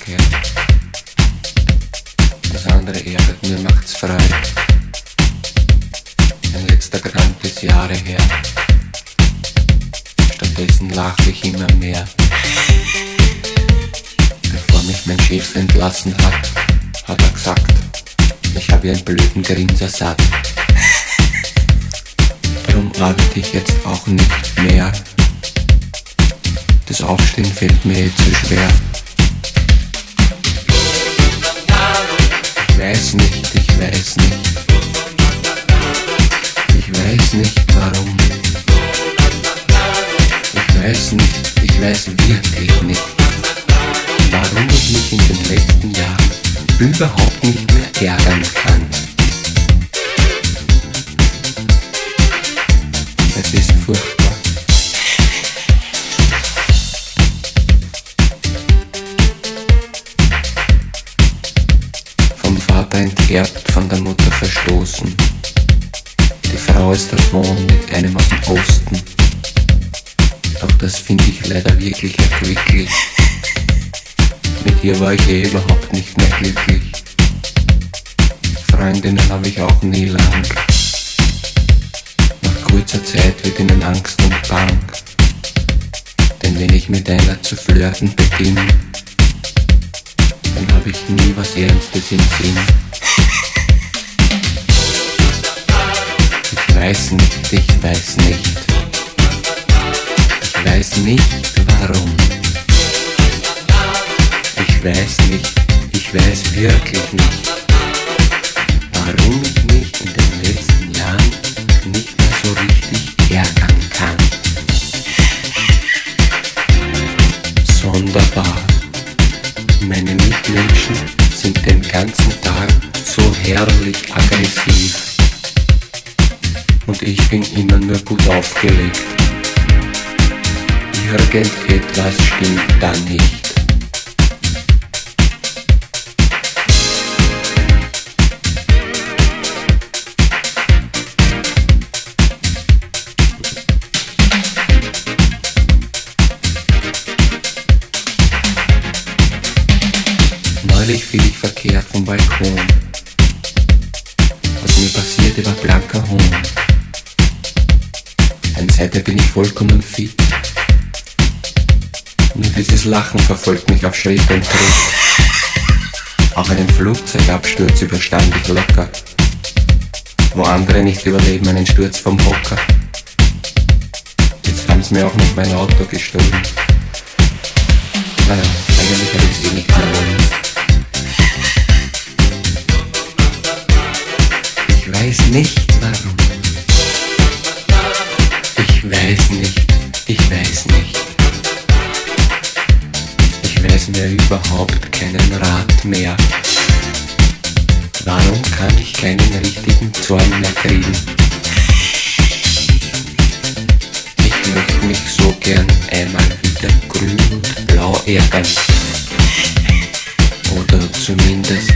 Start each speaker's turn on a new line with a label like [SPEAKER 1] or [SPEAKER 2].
[SPEAKER 1] Heiterkeit. Das andere ärgert, mir macht's Freude. Ein letzter Krank ist Jahre her. Stattdessen lache ich immer mehr. Bevor mich mein Chef entlassen hat, hat er gesagt, ich habe einen blöden Grinser satt. Darum arbeite ich jetzt auch nicht mehr. Das Aufstehen fällt mir jetzt so schwer. Weiß nicht, ich weiß nicht. Ich weiß nicht warum. Ich weiß nicht, ich weiß wirklich nicht, warum ich mich in den letzten Jahren überhaupt nicht mehr ärgern kann. Enterbt, von der Mutter verstoßen. Die Frau ist davon mit einem aus dem Osten. Doch das finde ich leider wirklich erquicklich. Mit ihr war ich eh überhaupt nicht mehr glücklich. Freundinnen habe ich auch nie lang. Nach kurzer Zeit wird ihnen Angst und Bang. Denn wenn ich mit einer zu flirten beginne, habe ich nie was Ernstes im Sinn. Ich weiß nicht, ich weiß nicht. Ich weiß nicht warum. Ich weiß nicht, ich weiß wirklich nicht, warum ich mich in den letzten Jahren nicht mehr so richtig ärgern kann. Sonderbar. Herrlich aggressiv. Und ich bin immer nur gut aufgelegt. Irgendetwas stimmt da nicht. Neulich fiel ich verkehrt vom Balkon. Was mir passierte, war blanker Hohn. Ein seither bin ich vollkommen fit. Nur dieses Lachen verfolgt mich auf Schritt und Tritt. Auch einen Flugzeugabsturz überstand ich locker. Wo andere nicht überleben, einen Sturz vom Hocker. Jetzt haben sie mir auch noch mein Auto gestohlen. Naja, eigentlich habe ich nicht warum. Ich weiß nicht, ich weiß nicht. Ich weiß mir überhaupt keinen Rat mehr. Warum kann ich keinen richtigen Zorn mehr kriegen? Ich möchte mich so gern einmal wieder grün und blau ärgern. Oder zumindest